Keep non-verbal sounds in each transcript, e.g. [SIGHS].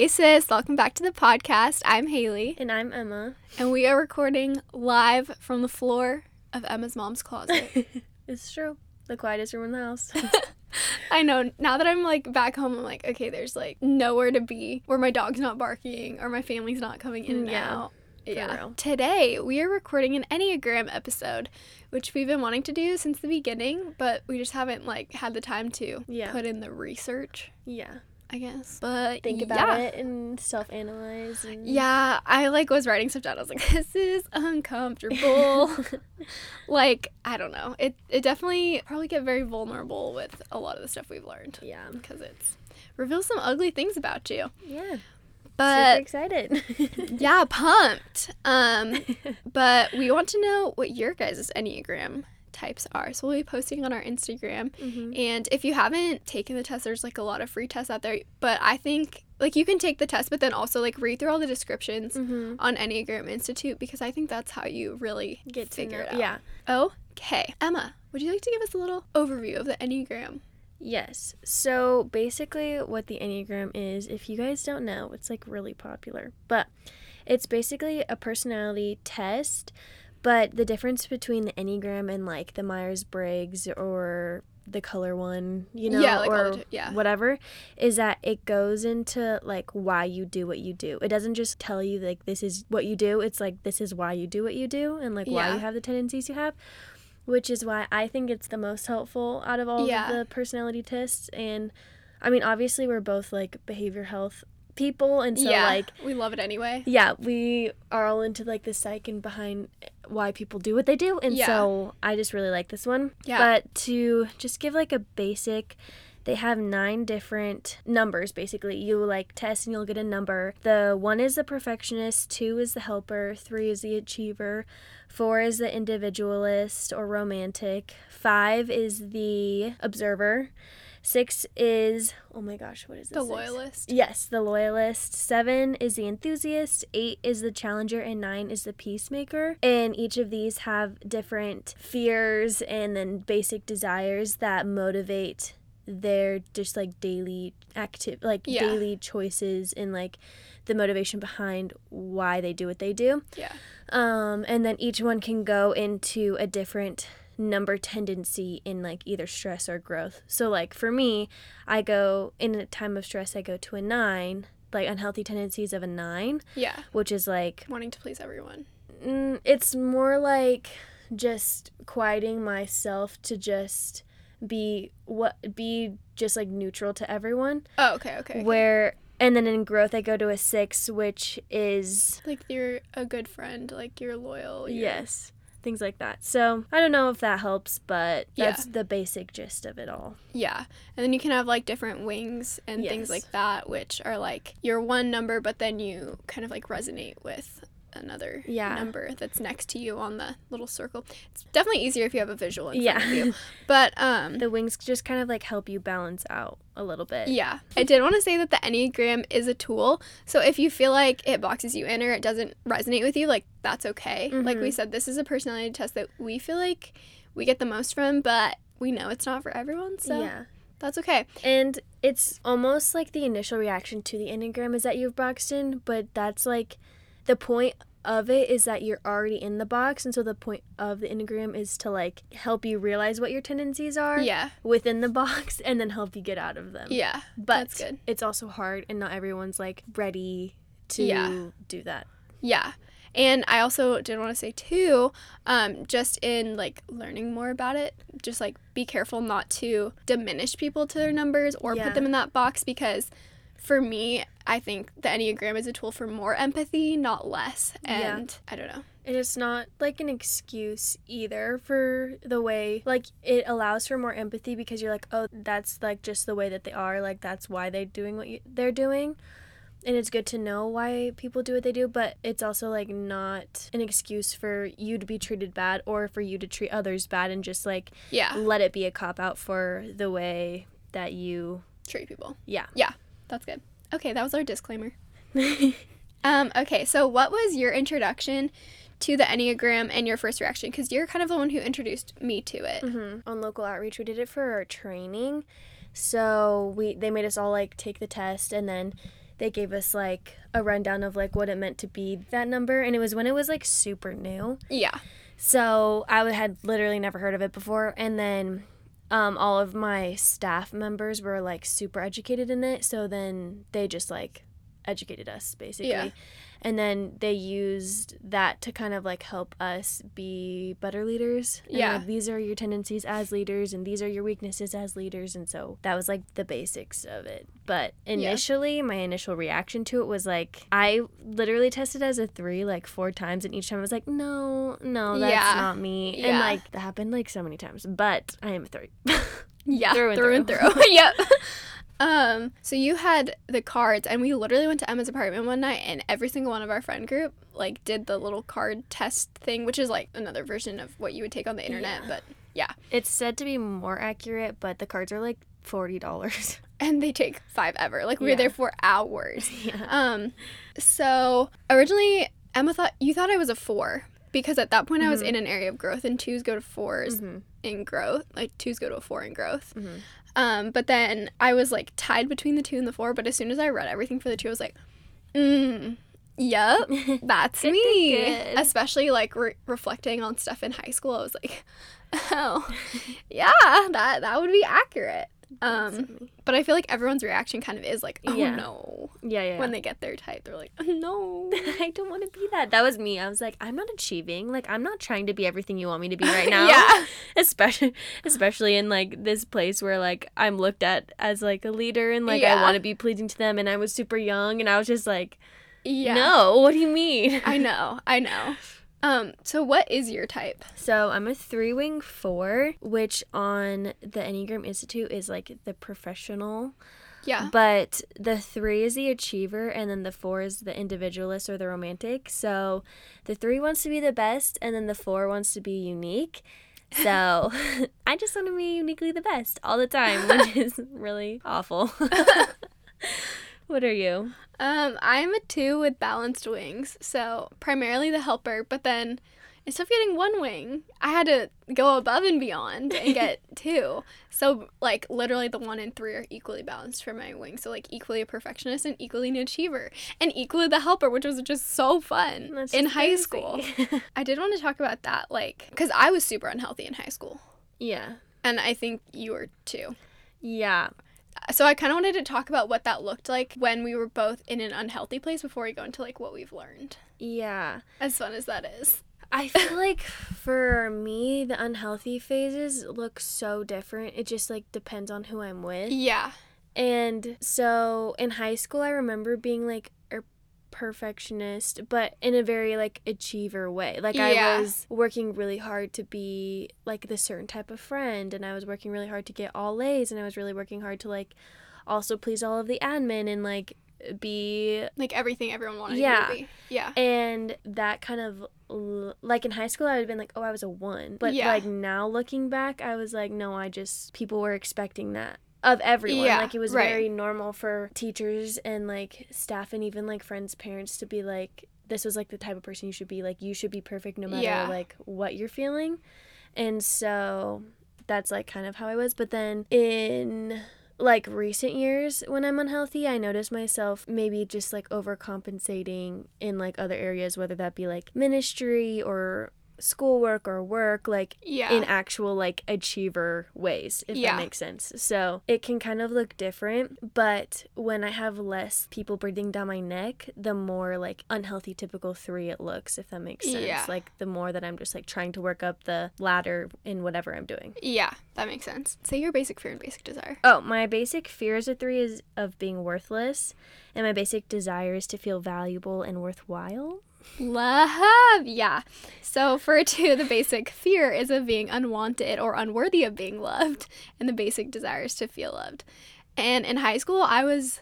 Hey sis, welcome back to the podcast. I'm Haley, And I'm Emma. and we are recording live from the floor of Emma's mom's closet. [LAUGHS] it's true. The quietest room in the house. [LAUGHS] I know now that I'm like back home, I'm like, okay, there's like nowhere to be where my dog's not barking or my family's not coming in and Yeah, out. for real. Today we are recording an Enneagram episode, which we've been wanting to do since the beginning, but we just haven't like had the time to Yeah. put in the research, yeah. I guess. But Think about yeah. it and self analyze. And... Yeah, I like was writing stuff down. I was like, [LAUGHS] this is uncomfortable. [LAUGHS] like, I don't know. It it definitely probably get very vulnerable with a lot of the stuff we've learned yeah. because it's reveals some ugly things about you. Yeah. But Super excited. [LAUGHS] yeah, pumped. Um, but we want to know what your guys' Enneagram types are. So we'll be posting on our Instagram. Mhm. And if you haven't taken the test, there's like a lot of free tests out there. But I think like you can take the test, but then also like read through all the descriptions Mhm. on Enneagram Institute because I think that's how you really Get to figure it out. Yeah. Okay. Emma, would you like to give us a little overview of the Enneagram? Yes. So basically, what the Enneagram is, if you guys don't know, it's like really popular. But it's basically a personality test. But the difference between the Enneagram and like the Myers Briggs or the color one, you know, Yeah, like or t- yeah. whatever, is that it goes into like why you do what you do. It doesn't just tell you like this is what you do. It's like this is why you do what you do and like why Yeah. you have the tendencies you have which is why I think it's the most helpful out of all Yeah. of the personality tests. And I mean, obviously, we're both like behavior health people, and so yeah, like, we love it anyway. yeah, we are all into like the psych and behind why people do what they do, and Yeah. so I just really like this one. Yeah. But to just give like a basic. They have nine different numbers basically. You like test and you'll get a number. The one is the perfectionist, two is the helper, three is the achiever, Four is the individualist or romantic. Five is the observer. Six is, oh my gosh, what is this? The six? loyalist. Yes, the loyalist. Seven is the enthusiast. Eight is the challenger. And nine is the peacemaker. And each of these have different fears and then basic desires that motivate their just like daily active like Yeah. daily choices and like the motivation behind why they do what they do Yeah. um, and then each one can go into a different number tendency in like either stress or growth. So like for me, I go in a time of stress, I go to a nine, like unhealthy tendencies of a nine, Yeah. which is like Wanting to please everyone. mm, it's more like just quieting myself to just be what be just like neutral to everyone. Oh, okay, okay. okay. Where and then in growth, I go to a six, which is like you're a good friend, like you're loyal. You're, Yes. Things like that. So I don't know if that helps, but Yeah. that's the basic gist of it all. Yeah. And then you can have like different wings and things like that, which are like your one number, but then you kind of like resonate with another Yeah. number that's next to you on the little circle. It's definitely easier if you have a visual in front of you. [LAUGHS] But um The wings just kind of like help you balance out a little bit. yeah. I did want to say that the Enneagram is a tool. So if you feel like it boxes you in or it doesn't resonate with you, like that's okay. Like we Mhm. said, this is a personality test that we feel like we get the most from, but we know it's not for everyone. So Yeah. that's okay. And it's almost like the initial reaction to the Enneagram is that you've boxed in, but that's like the point of it is that you're already in the box. And so the point of the Enneagram is to like help you realize what your tendencies are Yeah. within the box [LAUGHS] and then help you get out of them. Yeah. But it's also hard and not everyone's like ready to Yeah. do that. Yeah. And I also did want to say too, um, just in like learning more about it, just like be careful not to diminish people to their numbers or Yeah. put them in that box because for me, I think the Enneagram is a tool for more empathy, not less. Yeah. And I don't know. And it's not like an excuse either for the way, like, it allows for more empathy because you're like, oh, that's like just the way that they are. Like, that's why they're doing what you, they're doing. And it's good to know why people do what they do, but it's also like not an excuse for you to be treated bad or for you to treat others bad and just like Yeah. let it be a cop out for the way that you, Treat people. Yeah. Yeah. That's good. Okay, that was our disclaimer. [LAUGHS] Um, okay, so what was your introduction to the Enneagram and your first reaction? Because you're kind of the one who introduced me to it. hmm On local outreach, we did it for our training. So we they made us all like take the test, and then they gave us like a rundown of like what it meant to be that number and it was when it was like super new. Yeah. So I had literally never heard of it before and then um, all of my staff members were like super educated in it so then they just like educated us basically. Yeah. And then they used that to kind of like help us be better leaders. And, Yeah. like, these are your tendencies as leaders and these are your weaknesses as leaders. And so that was like the basics of it. But initially, my initial reaction to it was like, I literally tested as a three like four times. And each time I was like, no, no, that's Yeah. not me. Yeah. And like that happened like so many times. But I am a three. [LAUGHS] Yeah, Through and through and through. through. [LAUGHS] yep. [LAUGHS] Um, so you had the cards, and we literally went to Emma's apartment one night, and every single one of our friend group like did the little card test thing, which is like another version of what you would take on the internet, Yeah. but yeah. it's said to be more accurate, but the cards are like $40. [LAUGHS] And they take five ever. Like we were there for hours. [LAUGHS] yeah. Um, so originally Emma thought you thought I was a four because at that point I was Mhm. in an area of growth, and twos go to 4s hmm in growth. Like twos go to a four in growth. hmm Um, but then I was like tied between the two and the four. But as soon as I read everything for the two, I was like, mm, yep, [LAUGHS] that's Good, good, me. good. Especially like re- reflecting on stuff in high school, I was like, [LAUGHS] oh, [LAUGHS] yeah, that that would be accurate. Um, but I feel like everyone's reaction kind of is like, oh Yeah. no, yeah, yeah. when they get their type, they're like, [LAUGHS] no. [LAUGHS] I don't want to be that. That was me. I was like, I'm not achieving. Like, I'm not trying to be everything you want me to be right [LAUGHS] now. yeah, Especially, especially in like this place where like I'm looked at as like a leader and like I want to be pleasing to them. And I was super young, and I was just like, yeah. no. What do you mean? I know, I know. Um, so what is your type? So I'm a three wing four, which on the Enneagram Institute is like the professional. Yeah. But the three is the achiever, and then the four is the individualist or the romantic. So the three wants to be the best, and then the four wants to be unique. So [LAUGHS] I just want to be uniquely the best all the time, which [LAUGHS] is really awful. [LAUGHS] what are you? Um, I'm a two with balanced wings, so primarily the helper, but then instead of getting one wing, I had to go above and beyond and get [LAUGHS] two. So like literally the one and three are equally balanced for my wing. So like equally a perfectionist and equally an achiever. And equally the helper, which was just so fun That's in high crazy. school. [LAUGHS] I did want to talk about that, like, because I was super unhealthy in high school. yeah. And I think you were too. Yeah. So I kind of wanted to talk about what that looked like when we were both in an unhealthy place before we go into like what we've learned. Yeah. As fun as that is. I feel like for me, the unhealthy phases look so different. It just like depends on who I'm with. Yeah. And so in high school, I remember being like perfectionist, but in a very like achiever way. Like Yeah. I was working really hard to be like this certain type of friend, and I was working really hard to get all A's, and I was really working hard to like also please all of the admin and like be Like everything everyone wanted Yeah. to be. Yeah. and that kind of like in high school i would have been like oh i was a one but Yeah. like now looking back i was like no i just people were expecting that of everyone Yeah, like it was right. very normal for teachers and like staff and even like friends parents to be like this was like the type of person you should be like you should be perfect no matter Yeah. like what you're feeling and so that's like kind of how i was but then in like recent years when I'm unhealthy, I notice myself maybe just like overcompensating in like other areas, whether that be like ministry or schoolwork or work, like Yeah. in actual like achiever ways, if Yeah. that makes sense. So it can kind of look different, but when I have less people breathing down my neck, the more like unhealthy typical three it looks, if that makes sense. Yeah. Like the more that I'm just like trying to work up the ladder in whatever I'm doing. yeah, that makes sense. Say your basic fear and basic desire. Oh, my basic fear as a three is of being worthless, and my basic desire is to feel valuable and worthwhile. Love. Yeah. So for two, [LAUGHS] the basic fear is of being unwanted or unworthy of being loved, and the basic desire is to feel loved. And in high school, I was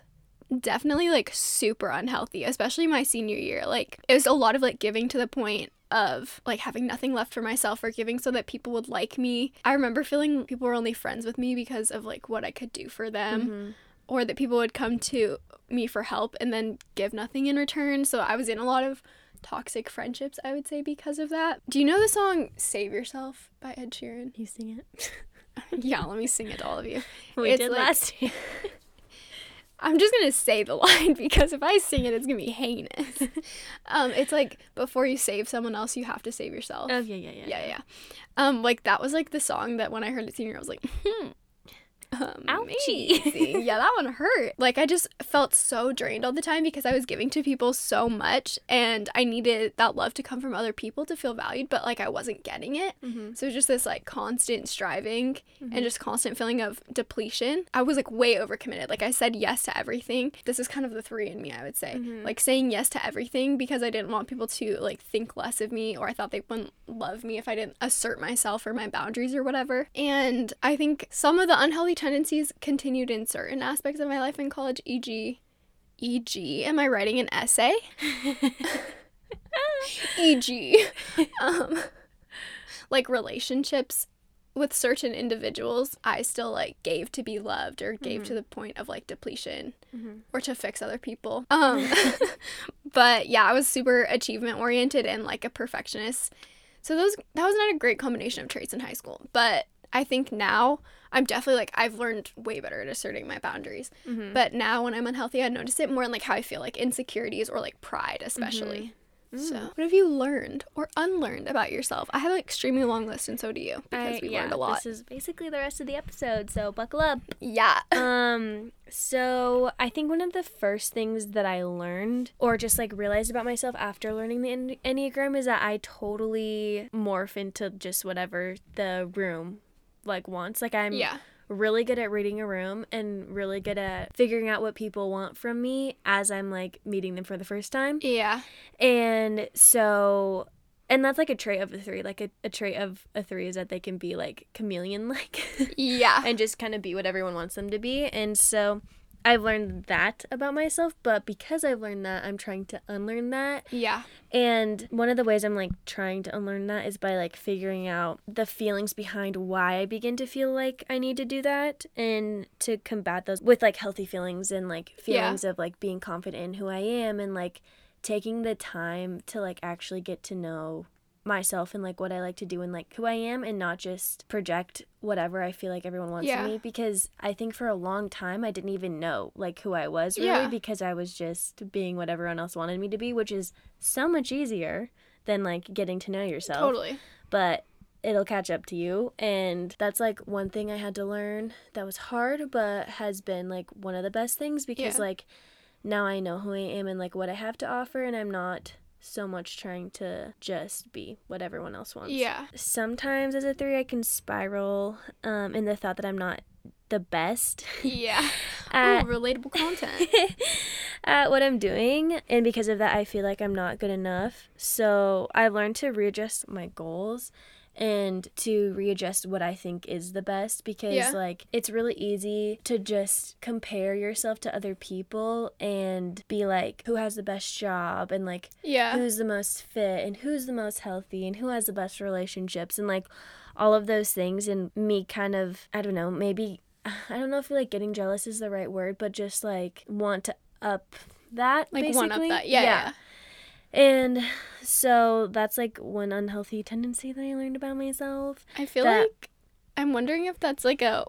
definitely like super unhealthy, especially my senior year. Like it was a lot of like giving to the point of like having nothing left for myself or giving so that people would like me. I remember feeling people were only friends with me because of like what I could do for them. Mhm. or that people would come to me for help and then give nothing in return. So I was in a lot of toxic friendships, I would say, because of that. Do you know the song Save Yourself by Ed Sheeran? You sing it. [LAUGHS] yeah, let me sing it to all of you. [LAUGHS] we It's did like- last [LAUGHS] year. I'm just gonna say the line because if I sing it, it's gonna be heinous. um, it's like before you save someone else, you have to save yourself. Oh yeah, yeah, yeah. yeah, yeah. Um, like that was like the song that when I heard it senior, I was like, hmm. Ouchie. amazing. [LAUGHS] yeah, that one hurt. Like I just felt so drained all the time because I was giving to people so much and I needed that love to come from other people to feel valued, but like I wasn't getting it. Mm-hmm. So it was just this like constant striving and just constant feeling of depletion. I was like way overcommitted. Like I said yes to everything. This is kind of the three in me, I would say. Mhm. Like saying yes to everything because I didn't want people to like think less of me or I thought they wouldn't love me if I didn't assert myself or my boundaries or whatever. And I think some of the unhealthy tendencies continued in certain aspects of my life in college, e.g., e.g., am I writing an essay? [LAUGHS] e.g., um, like relationships with certain individuals, I still like gave to be loved or gave to the point of like depletion Mhm. or to fix other people. Um, [LAUGHS] but yeah, I was super achievement oriented and like a perfectionist. So those that was not a great combination of traits in high school. But I think now I'm definitely like I've learned way better at asserting my boundaries. Mhm. But now when I'm unhealthy, I notice it more in like how I feel like insecurities or like pride, especially. So, Mm. what have you learned or unlearned about yourself? I have an extremely long list, and so do you, because I- we yeah, learned a lot. This is basically the rest of the episode, so buckle up. yeah. [LAUGHS] um so i think one of the first things that i learned or just like realized about myself after learning the En- enneagram is that i totally morph into just whatever the room like wants like i'm yeah. really good at reading a room and really good at figuring out what people want from me as i'm like meeting them for the first time Yeah. and so and that's like a trait of the three like a, a trait of a three is that they can be like chameleon like [LAUGHS] Yeah. and just kind of be what everyone wants them to be. And so I've learned that about myself, but because I've learned that, I'm trying to unlearn that. yeah. And one of the ways I'm like trying to unlearn that is by like figuring out the feelings behind why I begin to feel like I need to do that and to combat those with like healthy feelings and like Yeah. feelings of like being confident in who I am and like taking the time to like actually get to know myself and like what I like to do and like who I am and not just project whatever I feel like everyone wants Yeah. me because I think for a long time I didn't even know like who I was really Yeah. because I was just being what everyone else wanted me to be, which is so much easier than like getting to know yourself. Totally. But it'll catch up to you and that's like one thing I had to learn that was hard but has been like one of the best things because Yeah. like now I know who I am and like what I have to offer and I'm not so much trying to just be what everyone else wants. Yeah. Sometimes as a 3 I can spiral um in the thought that I'm not the best Yeah. at, [LAUGHS] Ooh, relatable content. [LAUGHS] at what I'm doing. And because of that, I feel like I'm not good enough. So I've learned to readjust my goals and to readjust what I think is the best because, Yeah. like, it's really easy to just compare yourself to other people and be like, who has the best job and like, Yeah. who's the most fit and who's the most healthy and who has the best relationships and like all of those things and me kind of I don't know maybe [SIGHS] I don't know if like getting jealous is the right word but just like want to up that Like basically one up that. Yeah. Yeah. And so that's like one unhealthy tendency that I learned about myself I feel like I'm wondering if that's like a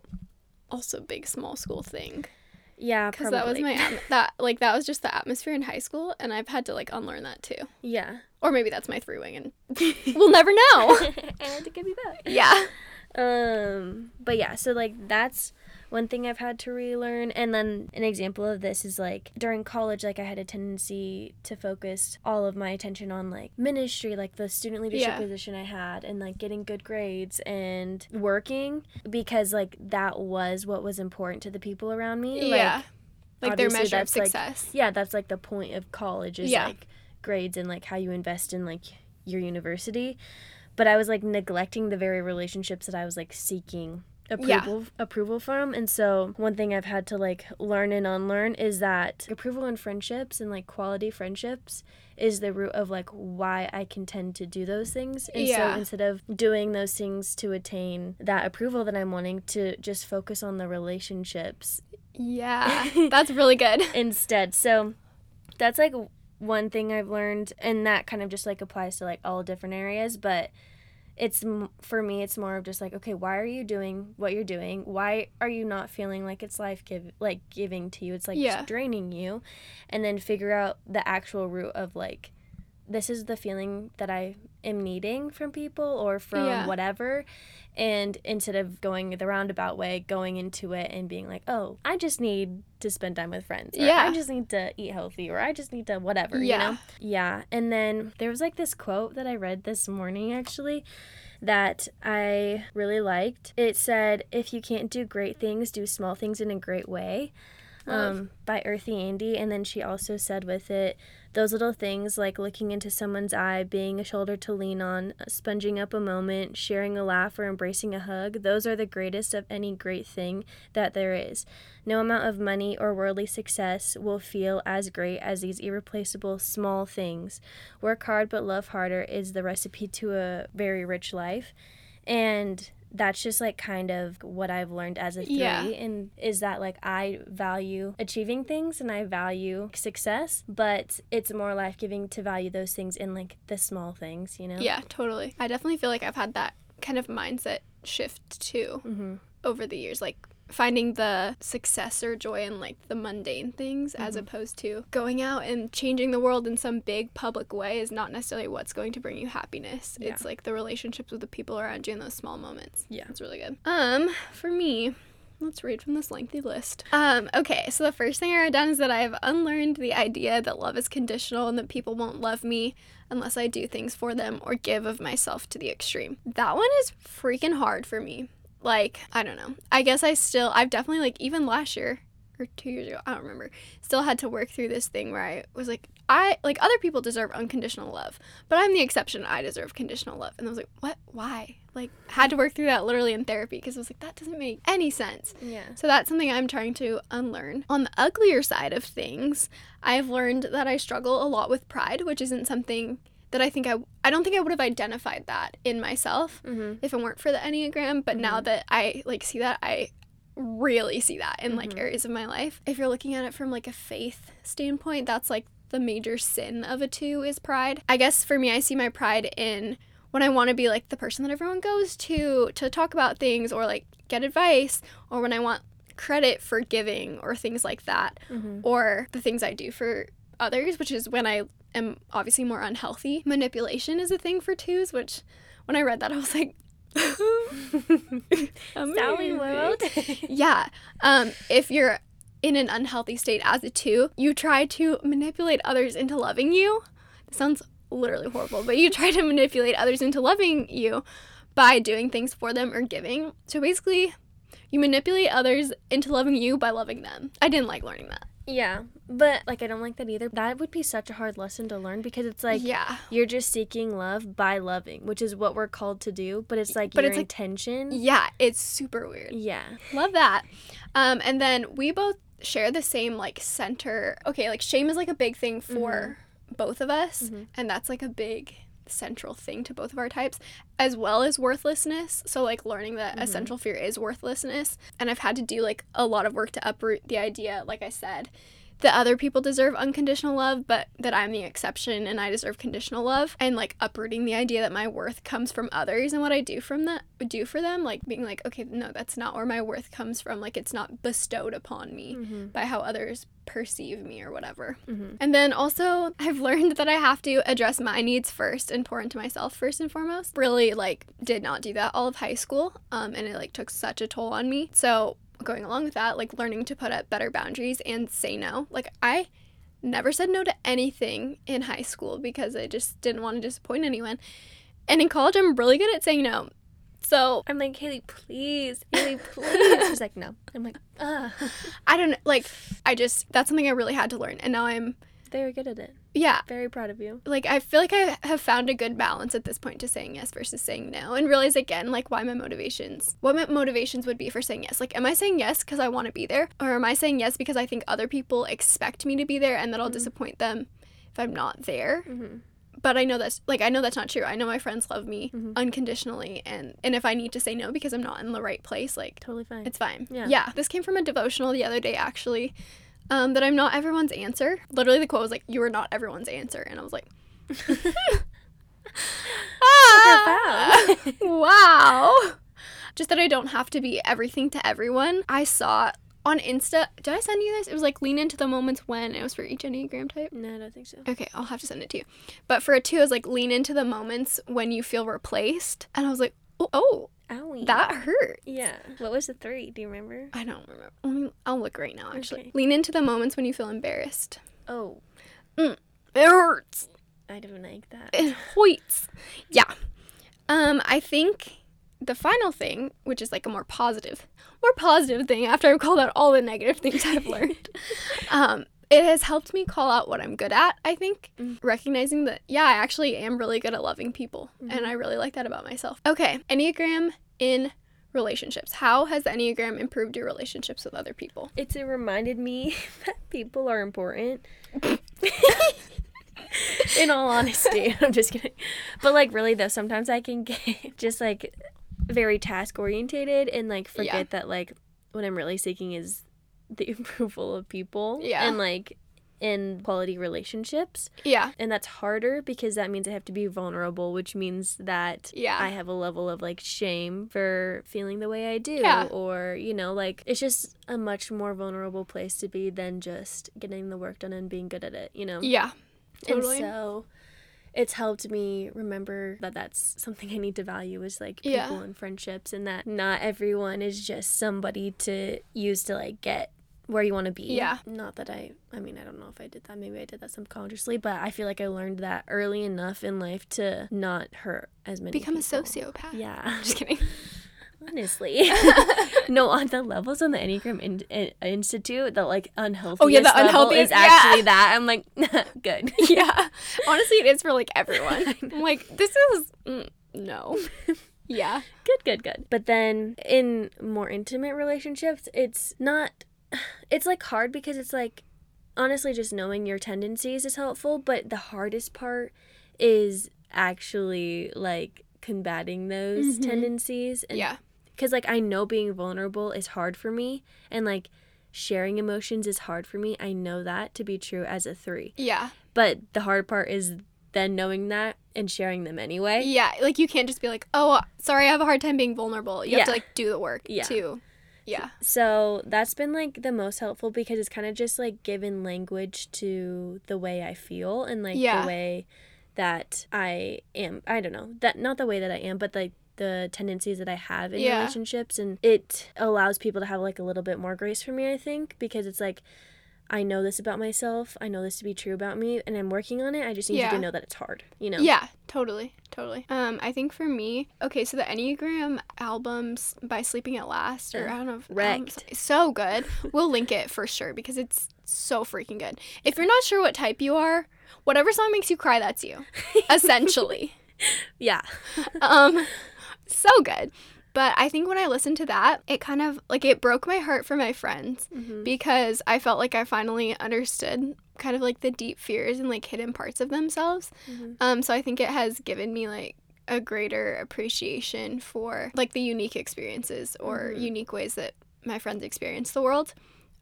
also big small school thing yeah because that was my atm- [LAUGHS] that like that was just the atmosphere in high school and I've had to like unlearn that too. yeah Or maybe that's my three wing and we'll never [LAUGHS] know. and it could be both yeah. Um, but yeah, so like that's one thing I've had to relearn. And then an example of this is like during college, like I had a tendency to focus all of my attention on like ministry, like the student leadership Yeah. position I had, and like getting good grades and working because like that was what was important to the people around me. yeah. Like their obviously measure of that's, like, success. yeah, that's like the point of college is Yeah. like grades and like how you invest in like your university. But I was like neglecting the very relationships that I was like seeking Yeah. approval approval from. And so one thing I've had to like learn and unlearn is that approval in friendships and like quality friendships is the root of like why I can tend to do those things. And Yeah. so instead of doing those things to attain that approval that I'm wanting to just focus on the relationships Yeah. [LAUGHS] That's really good. instead. So that's like one thing I've learned, and that kind of just like applies to like all different areas, but it's for me it's more of just like okay why are you doing what you're doing? Why are you not feeling like it's life give like giving to you? It's like Yeah. draining you. And then figure out the actual root of like this is the feeling that i am needing from people or from Yeah. whatever and instead of going the roundabout way going into it and being like oh i just need to spend time with friends or Yeah. i just need to eat healthy or i just need to whatever Yeah. you know yeah and then there was like this quote that i read this morning actually that I really liked. It said, If you can't do great things, do small things in a great way. Um, by Earthy Andy. And then she also said with it, those little things like looking into someone's eye, being a shoulder to lean on, uh, sponging up a moment, sharing a laugh, or embracing a hug, those are the greatest of any great thing that there is. No amount of money or worldly success will feel as great as these irreplaceable small things. Work hard but love harder is the recipe to a very rich life. And that's just like kind of what I've learned as a three Yeah. and is that like I value achieving things and I value success, but it's more life giving to value those things in like the small things, you know? Yeah, totally. I definitely feel like I've had that kind of mindset shift too Mm-hmm. over the years. Like finding the success or joy in like the mundane things as Mm-hmm. opposed to going out and changing the world in some big public way is not necessarily what's going to bring you happiness. Yeah. It's like the relationships with the people around you in those small moments. Yeah. It's really good. Um, for me, Let's read from this lengthy list. Um, okay, so the first thing I wrote down is that I have unlearned the idea that love is conditional and that people won't love me unless I do things for them or give of myself to the extreme. That one is freaking hard for me. Like, I don't know. I guess I still, I've definitely, like, even last year or two years ago, I don't remember, still had to work through this thing where I was like, I, like, other people deserve unconditional love, but I'm the exception. I deserve conditional love. And I was like, what? Why? Like, had to work through that literally in therapy because I was like, that doesn't make any sense. Yeah. So that's something I'm trying to unlearn. On the uglier side of things, I've learned that I struggle a lot with pride, which isn't something that I think I I don't think I would have identified that in myself Mm-hmm. if it weren't for the Enneagram, but now that I like see that, I really see that in like Mhm. areas of my life. If you're looking at it from like a faith standpoint, that's like the major sin of a 2 is pride. I guess for me I see my pride in when I want to be like the person that everyone goes to to talk about things or like get advice or when I want credit for giving or things like that Mm-hmm. or the things I do for others, which is when I am obviously more unhealthy. Manipulation is a thing for twos, which when I read that, I was like, [LAUGHS] [LAUGHS] Sally. World. [LAUGHS] yeah. Um, if you're in an unhealthy state as a two, you try to manipulate others into loving you. This sounds literally horrible, but you try to manipulate others into loving you by doing things for them or giving. So basically, you manipulate others into loving you by loving them. I didn't like learning that. Yeah, but like I don't like that either. That would be such a hard lesson to learn because it's like yeah. you're just seeking love by loving, which is what we're called to do. But it's like But your it's like- intention. Yeah, it's super weird. yeah. Love that. Um, and then we both share the same like center. Okay, like shame is like a big thing for both of us, Mhm. and that's like a big central thing to both of our types, as well as worthlessness. So like learning that Mhm. essential fear is worthlessness, and I've had to do like a lot of work to uproot the idea, like I said. That other people deserve unconditional love, but that I'm the exception and I deserve conditional love, and like uprooting the idea that my worth comes from others and what I do from that do for them, like being like, okay, no, that's not where my worth comes from. Like it's not bestowed upon me Mm-hmm. by how others perceive me or whatever. Mm-hmm. And then also, I've [LAUGHS] learned that I have to address my needs first and pour into myself first and foremost. Really, like, did not do that all of high school, um, and it like took such a toll on me. So going along with that, like learning to put up better boundaries and say no. Like I never said no to anything in high school because I just didn't want to disappoint anyone. And in college, I'm really good at saying no. So I'm like Haley, please, [LAUGHS] Haley, please. She's like, no. I'm like, ah, I don't know. like. I just that's something I really had to learn, and now I'm very good at it. Yeah Very proud of you. like I feel like I have found a good balance at this point to saying yes versus saying no and realize again like why my motivations what my motivations would be for saying yes like am I saying yes because I want to be there or am I saying yes because I think other people expect me to be there and that I'll Mhm. disappoint them if I'm not there Mm-hmm. but I know that's like I know that's not true I know my friends love me Mhm. unconditionally and and if I need to say no because I'm not in the right place like Totally fine. it's fine. Yeah. Yeah. This came from a devotional the other day, actually. Um, that I'm not everyone's answer. Literally, the quote was like, "You are not everyone's answer," and I was like, [LAUGHS] Ah, [LAUGHS] wow. Just that I don't have to be everything to everyone. I saw on Insta. Did I send you this? It was like lean into the moments when. It was for each Enneagram type. No, I don't think so. Okay, I'll have to send it to you. But for a two, it was like lean into the moments when you feel replaced. And I was like, oh, oh Owie. that hurt. Yeah. What was the three? Do you remember? I don't remember. Let me, I'll look right now, actually. Okay. Lean into the moments when you feel embarrassed. Oh, It hurts. I don't like that. It hoits. Yeah. Um, I think the final thing, which is like a more positive, more positive thing after I've called out all the negative things I've [LAUGHS] learned, um, it has helped me call out what I'm good at, I think. Mm. Recognizing that, yeah, I actually am really good at loving people. And I really like that about myself. Okay, Enneagram in relationships. How has the Enneagram improved your relationships with other people? It's it reminded me [LAUGHS] that people are important. [LAUGHS] In all honesty, [LAUGHS] I'm just kidding. But like really though, sometimes I can get just like very task orientated and like forget Yeah. that like what I'm really seeking is the [LAUGHS] approval of people. Yeah. And like in quality relationships. Yeah. And that's harder because that means I have to be vulnerable, which means that Yeah. I have a level of like shame for feeling the way I do. Yeah. Or, you know, like it's just a much more vulnerable place to be than just getting the work done and being good at it, you know? Yeah. Totally. And so it's helped me remember that that's something I need to value is like people Yeah. and friendships and that not everyone is just somebody to use to like get where you want to be. Yeah. Not that I I mean, I don't know if I did that. Maybe I did that subconsciously, but I feel like I learned that early enough in life to not hurt as many Become a sociopath. Yeah. I'm [LAUGHS] Just kidding. [LAUGHS] Honestly. [LAUGHS] no, on the levels on the Enneagram in- in- Institute, the like unhealthy Oh, yeah, the unhealthy- is yeah. actually that. I'm like, good. yeah. Honestly, it is for like everyone. I'm like, this is mm, no. Yeah. good good good but then in more intimate relationships it's not it's like hard because it's like honestly just knowing your tendencies is helpful but the hardest part is actually like combating those Mhm. tendencies and Yeah. because like i know being vulnerable is hard for me and like sharing emotions is hard for me i know that to be true as a three Yeah. but the hard part is then knowing that and sharing them anyway Yeah. Like you can't just be like, oh, sorry, I have a hard time being vulnerable. You have to like do the work Yeah. too. Yeah. So that's been like the most helpful because it's kind of just like given language to the way I feel and like Yeah. the way that I am. I don't know that not the way that I am, but like the tendencies that I have in Yeah. relationships, and it allows people to have like a little bit more grace for me. I think because it's like. I know this about myself. I know this to be true about me, and I'm working on it. I just need you to know that it's hard. You know. Yeah, totally, totally. Um, I think for me, okay, so the Enneagram albums by Sleeping at Last, or I don't know, if, um, Wrecked. so good. We'll link it for sure because it's so freaking good. If you're not sure what type you are, whatever song makes you cry, that's you, [LAUGHS] essentially. Yeah. um, so good. But I think when I listened to that, it kind of like it broke my heart for my friends Mhm. because I felt like I finally understood kind of like the deep fears and like hidden parts of themselves. Mhm. Um, so I think it has given me like a greater appreciation for like the unique experiences or Mhm. unique ways that my friends experience the world.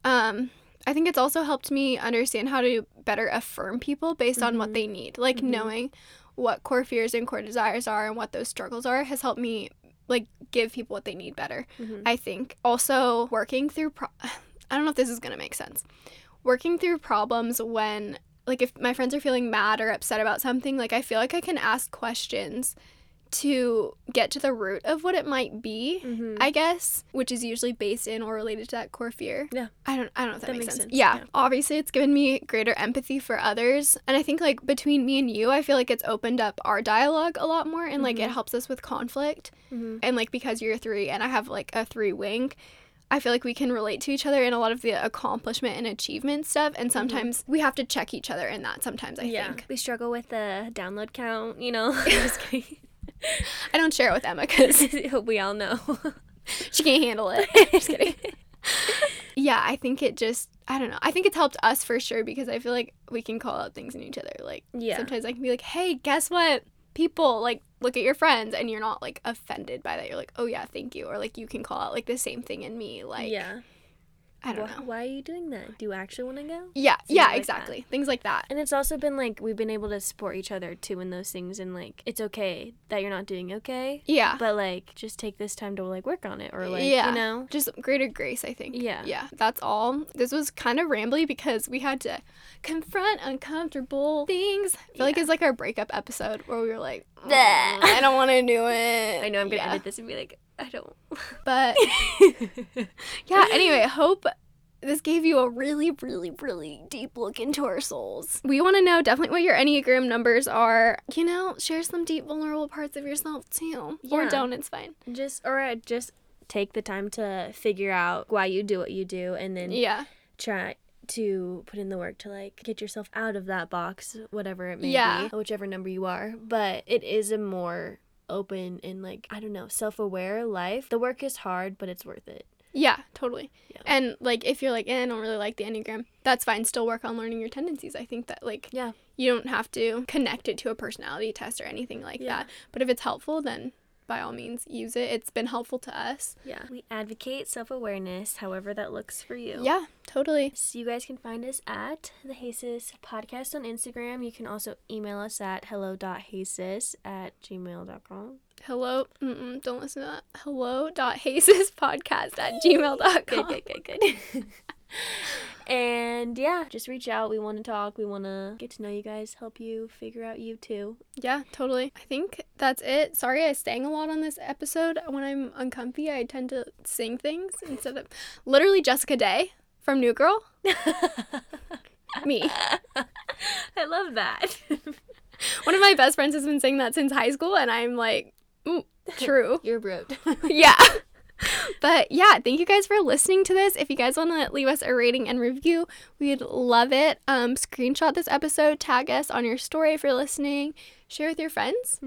Um, I think it's also helped me understand how to better affirm people based on what Mhm. they need. Like Mhm. knowing what core fears and core desires are and what those struggles are has helped me like give people what they need better. Mhm. I think also working through pro- [SIGHS] I don't know if this is going to make sense. Working through problems when like if my friends are feeling mad or upset about something, like I feel like I can ask questions to get to the root of what it might be. Mhm. I guess, which is usually based in or related to that core fear. Yeah. I don't I don't know if that, That makes, makes sense. sense, Yeah. yeah. Obviously it's given me greater empathy for others. And I think like between me and you, I feel like it's opened up our dialogue a lot more and like it Mhm. helps us with conflict. Mhm. And like because you're a three and I have like a three wing, I feel like we can relate to each other in a lot of the accomplishment and achievement stuff. And sometimes we have to check each other in that sometimes, I think. We struggle with the download count, you know. [LAUGHS] [LAUGHS] Just kidding. [LAUGHS] I don't share it with Emma because [LAUGHS] [LAUGHS] we all know. she can't handle it. just kidding. yeah, I think it just I don't know. I think it's helped us for sure because I feel like we can call out things in each other. Like Yeah. sometimes I can be like, "Hey, guess what? People like look at your friends," and you're not like offended by that. You're like, "Oh yeah, thank you," or like you can call out like the same thing in me. Like yeah. I don't Wh- know. Why are you doing that? Do you actually want to go? Yeah, Things yeah, like that. exactly. Things like that. And it's also been like we've been able to support each other too in those things, and like it's okay that you're not doing okay, Yeah. but like just take this time to like work on it, or like Yeah. you know, Just greater grace, I think. Yeah. Yeah. That's all. This was kind of rambly because we had to confront uncomfortable things. I feel like it's like our breakup episode where we were like. "Mm, I don't want to do it. [LAUGHS] I know I'm gonna yeah. edit this and be like, I don't. [LAUGHS] But [LAUGHS] yeah, anyway, hope this gave you a really, really, really deep look into our souls. We want to know definitely what your Enneagram numbers are. You know, share some deep, vulnerable parts of yourself too. Yeah. Or don't, it's fine. just or uh, just take the time to figure out why you do what you do, and then Yeah. try to put in the work to like get yourself out of that box, whatever it may Yeah. be, whichever number you are. But it is a more open and like I don't know, self-aware life. The work is hard, but it's worth it. Yeah, totally. Yeah. And like if you're like, eh, I don't really like the Enneagram, that's fine. Still work on learning your tendencies. I think that like Yeah. you don't have to connect it to a personality test or anything like Yeah. that. But if it's helpful, then by all means use it. It's been helpful to us. Yeah. We advocate self-awareness, however that looks for you. Yeah, totally. So you guys can find us at the Hey Sis podcast on Instagram. You can also email us at hello.hasis at gmail.com. Hello. Mm-mm, don't listen to that. Hello. Dot podcast at gmail.com. Good, good, good, good. [LAUGHS] and yeah, just reach out. We want to talk. We want to get to know you guys, help you figure out you too. Yeah, totally. I think that's it. Sorry I sang a lot on this episode. When I'm uncomfy, I tend to sing things instead of [LAUGHS] literally Jessica Day from New Girl. [LAUGHS] Me. I love that. [LAUGHS] One of my best friends has been saying that since high school, and I'm like, ooh, true. You're broke. yeah. [LAUGHS] But yeah, thank you guys for listening to this. If you guys want to leave us a rating and review, we'd love it. Um, screenshot this episode, tag us on your story if you're listening, share with your friends.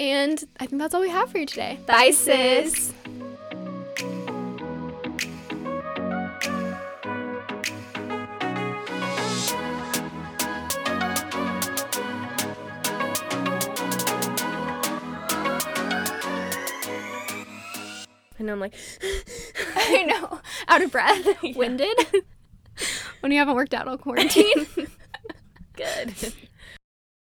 And I think that's all we have for you today. Bye, sis. And I'm like, I know. Out of breath, [LAUGHS] winded. [LAUGHS] when you haven't worked out all quarantine. [LAUGHS] good.